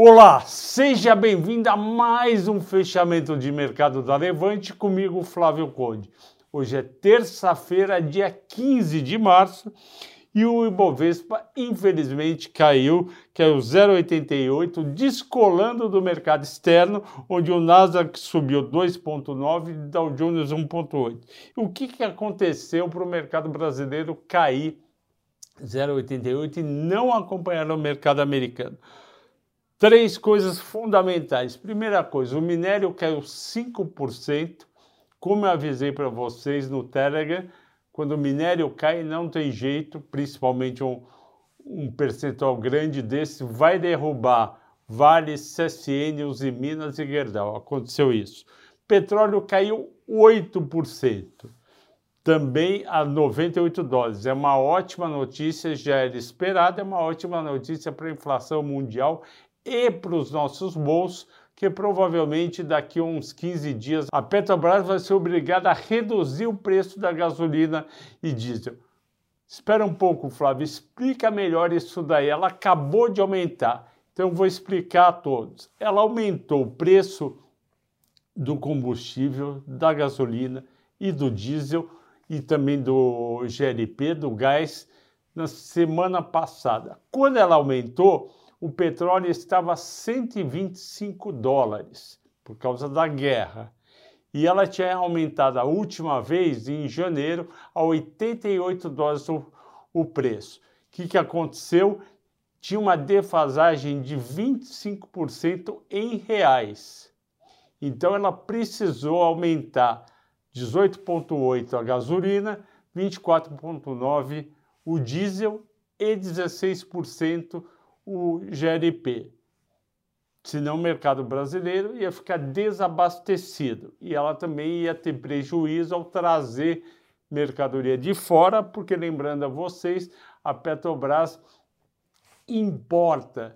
Olá, seja bem-vindo a mais um fechamento de mercado da Levante comigo, Flávio Conde. Hoje é terça-feira, dia 15 de março, e o Ibovespa infelizmente caiu, caiu 0,88, descolando do mercado externo, onde o Nasdaq subiu 2,9 e o Dow Jones 1,8. O que, que aconteceu para o mercado brasileiro cair 0,88 e não acompanhar o mercado americano? Três coisas fundamentais. Primeira coisa, o minério caiu 5%, como eu avisei para vocês no Telegram, quando o minério cai não tem jeito, principalmente um, um percentual grande desse vai derrubar Vale, CSN, Uzi Minas e Gerdau. Aconteceu isso. Petróleo caiu 8%, também a 98 dólares. É uma ótima notícia, já era esperada, é uma ótima notícia para a inflação mundial e para os nossos bolsos, que provavelmente daqui a uns 15 dias a Petrobras vai ser obrigada a reduzir o preço da gasolina e diesel. Espera um pouco, Flávio, explica melhor isso daí. Ela acabou de aumentar, então vou explicar a todos. Ela aumentou o preço do combustível, da gasolina e do diesel e também do GLP, do gás, na semana passada. Quando ela aumentou, o petróleo estava a 125 dólares por causa da guerra. E ela tinha aumentado a última vez, em janeiro, a 88 dólares o, o preço. O que, que aconteceu? Tinha uma defasagem de 25% em reais. Então ela precisou aumentar 18,8 a gasolina, 24,9 o diesel e 16% o GLP. Senão o mercado brasileiro ia ficar desabastecido e ela também ia ter prejuízo ao trazer mercadoria de fora, porque lembrando a vocês, a Petrobras importa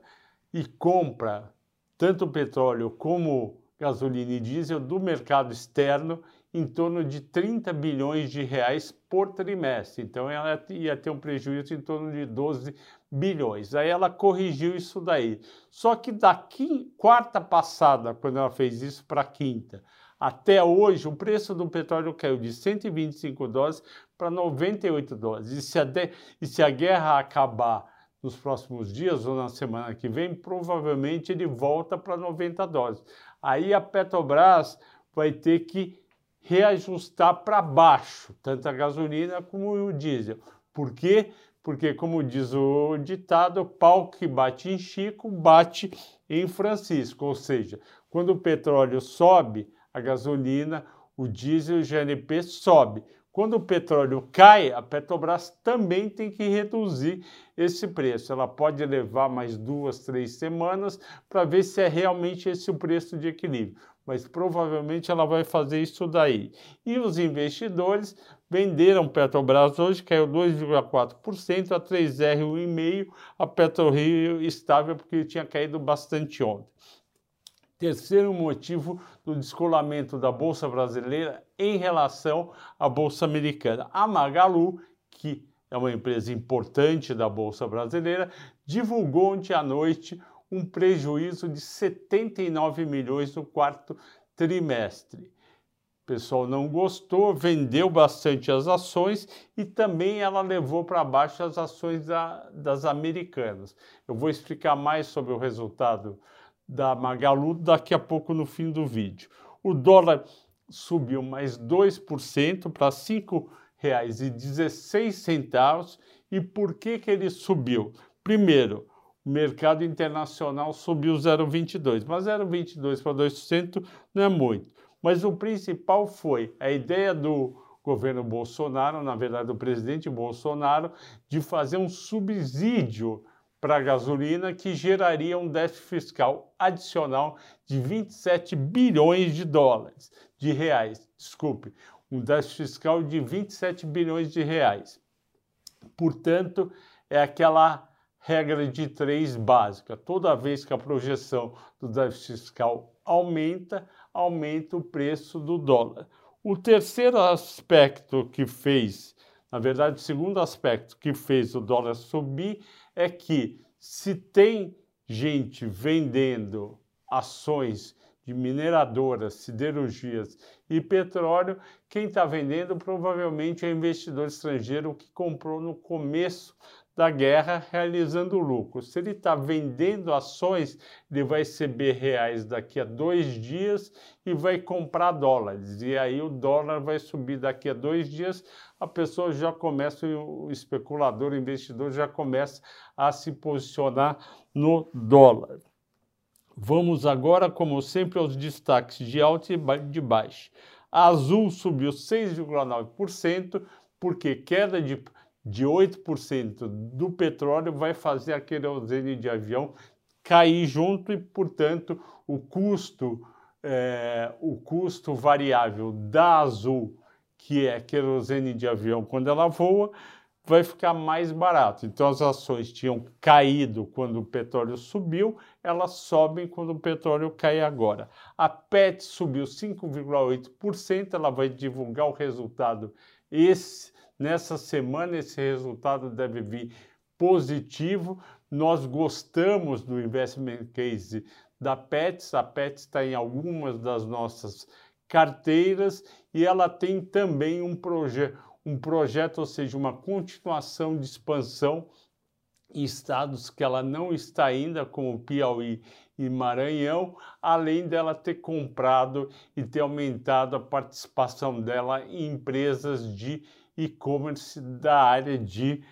e compra tanto petróleo como gasolina e diesel do mercado externo em torno de 30 bilhões de reais por trimestre. Então ela ia ter um prejuízo em torno de 12 bilhões. Aí ela corrigiu isso daí. Só que da quarta passada, quando ela fez isso para quinta, até hoje o preço do petróleo caiu de 125 dólares para 98 dólares. E se, a de, e se a guerra acabar nos próximos dias ou na semana que vem, provavelmente ele volta para 90 dólares. Aí a Petrobras vai ter que reajustar para baixo, tanto a gasolina como o diesel. Por quê? Porque, como diz o ditado, pau que bate em Chico, bate em Francisco. Ou seja, quando o petróleo sobe, a gasolina, o diesel e o GNP sobe. Quando o petróleo cai, a Petrobras também tem que reduzir esse preço. Ela pode levar mais duas, três semanas para ver se é realmente esse o preço de equilíbrio mas provavelmente ela vai fazer isso daí. E os investidores venderam Petrobras hoje, caiu 2,4%, a 3R 1,5%, a PetroRio estável porque tinha caído bastante ontem. Terceiro motivo do descolamento da Bolsa Brasileira em relação à Bolsa Americana. A Magalu, que é uma empresa importante da Bolsa Brasileira, divulgou ontem à noite um prejuízo de 79 milhões no quarto trimestre. O pessoal não gostou, vendeu bastante as ações e também ela levou para baixo as ações da, das americanas. Eu vou explicar mais sobre o resultado da Magalu daqui a pouco no fim do vídeo. O dólar subiu mais 2% para R$ 5,16. E por que, que ele subiu? Primeiro, mercado internacional subiu 0,22, mas 0,22 para 2% não é muito. Mas o principal foi a ideia do governo Bolsonaro, na verdade do presidente Bolsonaro, de fazer um subsídio para a gasolina que geraria um déficit fiscal adicional de 27 bilhões de dólares, de reais, desculpe, um déficit fiscal de 27 bilhões de reais. Portanto, é aquela regra de três básica. Toda vez que a projeção do déficit fiscal aumenta, aumenta o preço do dólar. O terceiro aspecto que fez, na verdade, o segundo aspecto que fez o dólar subir é que se tem gente vendendo ações de mineradoras, siderurgias e petróleo, quem está vendendo provavelmente é investidor estrangeiro que comprou no começo da guerra realizando lucro. Se ele está vendendo ações, ele vai receber reais daqui a dois dias e vai comprar dólares. E aí o dólar vai subir daqui a dois dias, a pessoa já começa, o especulador, o investidor já começa a se posicionar no dólar. Vamos agora, como sempre, aos destaques de alta e de baixa. A Azul subiu 6,9%, porque queda de de 8% do petróleo vai fazer a querosene de avião cair junto e, portanto, o custo, é, o custo variável da Azul, que é querosene de avião quando ela voa, vai ficar mais barato. Então as ações tinham caído quando o petróleo subiu, elas sobem quando o petróleo cai agora. A PET subiu 5,8%, ela vai divulgar o resultado esse Nessa semana, esse resultado deve vir positivo. Nós gostamos do investment case da Pets. A Pets está em algumas das nossas carteiras e ela tem também um, proje um projeto, ou seja, uma continuação de expansão em estados que ela não está ainda, como Piauí e Maranhão, além dela ter comprado e ter aumentado a participação dela em empresas de e-commerce da área de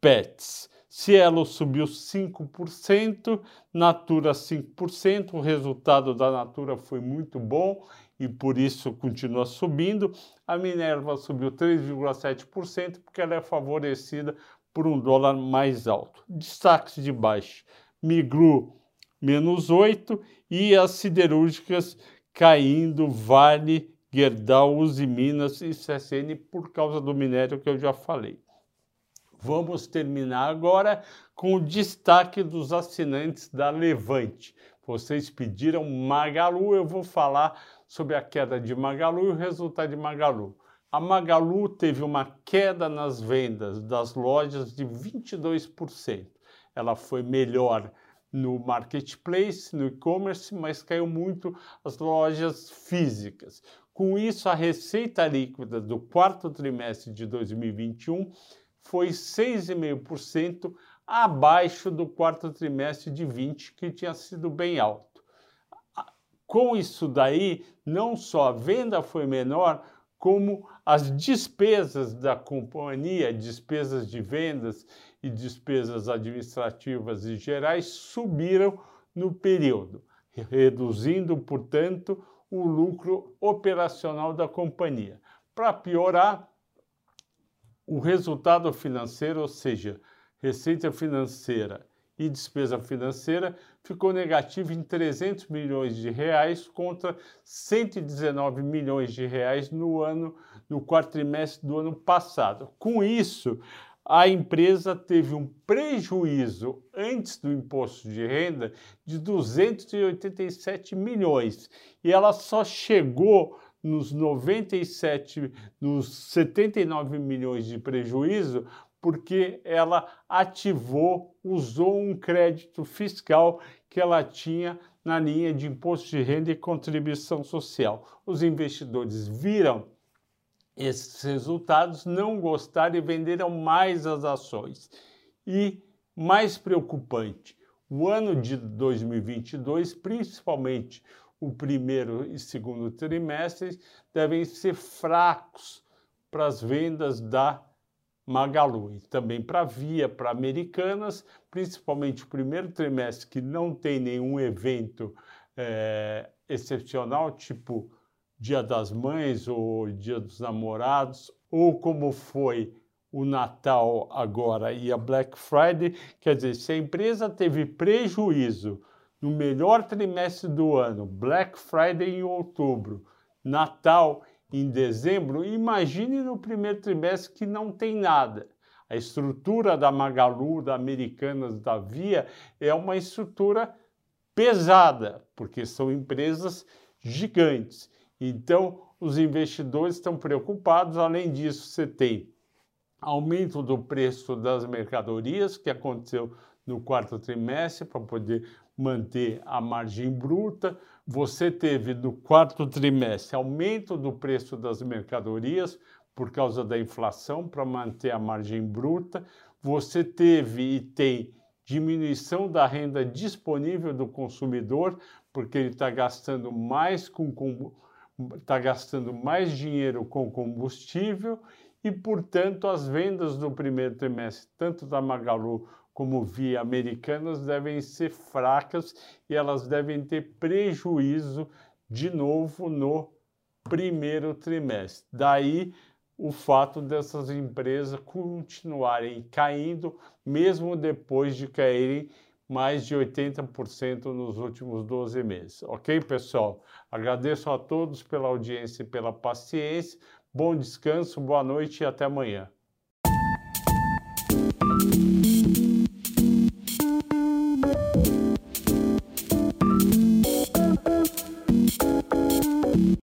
pets. Cielo subiu 5%, Natura 5%, o resultado da Natura foi muito bom e por isso continua subindo. A Minerva subiu 3,7% porque ela é favorecida por um dólar mais alto. Destaques de baixo: Migru menos 8 e as siderúrgicas caindo, Vale Gerdau, Uzi Minas e CSN por causa do minério que eu já falei. Vamos terminar agora com o destaque dos assinantes da Levante. Vocês pediram Magalu, eu vou falar sobre a queda de Magalu e o resultado de Magalu. A Magalu teve uma queda nas vendas das lojas de 22%. Ela foi melhor no marketplace, no e-commerce, mas caiu muito as lojas físicas. Com isso, a receita líquida do quarto trimestre de 2021 foi 6,5% abaixo do quarto trimestre de 20, que tinha sido bem alto. Com isso daí, não só a venda foi menor, como as despesas da companhia, despesas de vendas e despesas administrativas e gerais subiram no período, reduzindo, portanto, o lucro operacional da companhia. Para piorar, o resultado financeiro, ou seja, receita financeira e despesa financeira, ficou negativo em 300 milhões de reais contra 119 milhões de reais no ano no quarto trimestre do ano passado. Com isso, a empresa teve um prejuízo antes do imposto de renda de 287 milhões e ela só chegou nos 97, nos 79 milhões de prejuízo porque ela ativou, usou um crédito fiscal que ela tinha na linha de imposto de renda e contribuição social. Os investidores viram esses resultados, não gostaram e venderam mais as ações. E, mais preocupante, o ano de 2022, principalmente o primeiro e segundo trimestres, devem ser fracos para as vendas da Magalu e também para Via, para Americanas, principalmente o primeiro trimestre que não tem nenhum evento é, excepcional, tipo Dia das Mães ou Dia dos Namorados, ou como foi o Natal agora e a Black Friday, quer dizer, se a empresa teve prejuízo no melhor trimestre do ano, Black Friday em outubro, Natal em dezembro, imagine no primeiro trimestre que não tem nada. A estrutura da Magalu, da Americanas, da Via é uma estrutura pesada, porque são empresas gigantes. Então, os investidores estão preocupados. Além disso, você tem aumento do preço das mercadorias, que aconteceu no quarto trimestre para poder manter a margem bruta. Você teve no quarto trimestre aumento do preço das mercadorias por causa da inflação para manter a margem bruta. Você teve e tem diminuição da renda disponível do consumidor, porque ele está gastando mais com está gastando mais dinheiro com combustível e, portanto, as vendas do primeiro trimestre, tanto da Magalu como via Americanas, devem ser fracas e elas devem ter prejuízo de novo no primeiro trimestre. Daí o fato dessas empresas continuarem caindo, mesmo depois de caírem mais de 80% nos últimos 12 meses. Ok, pessoal? Agradeço a todos pela audiência e pela paciência. Bom descanso, boa noite e até amanhã.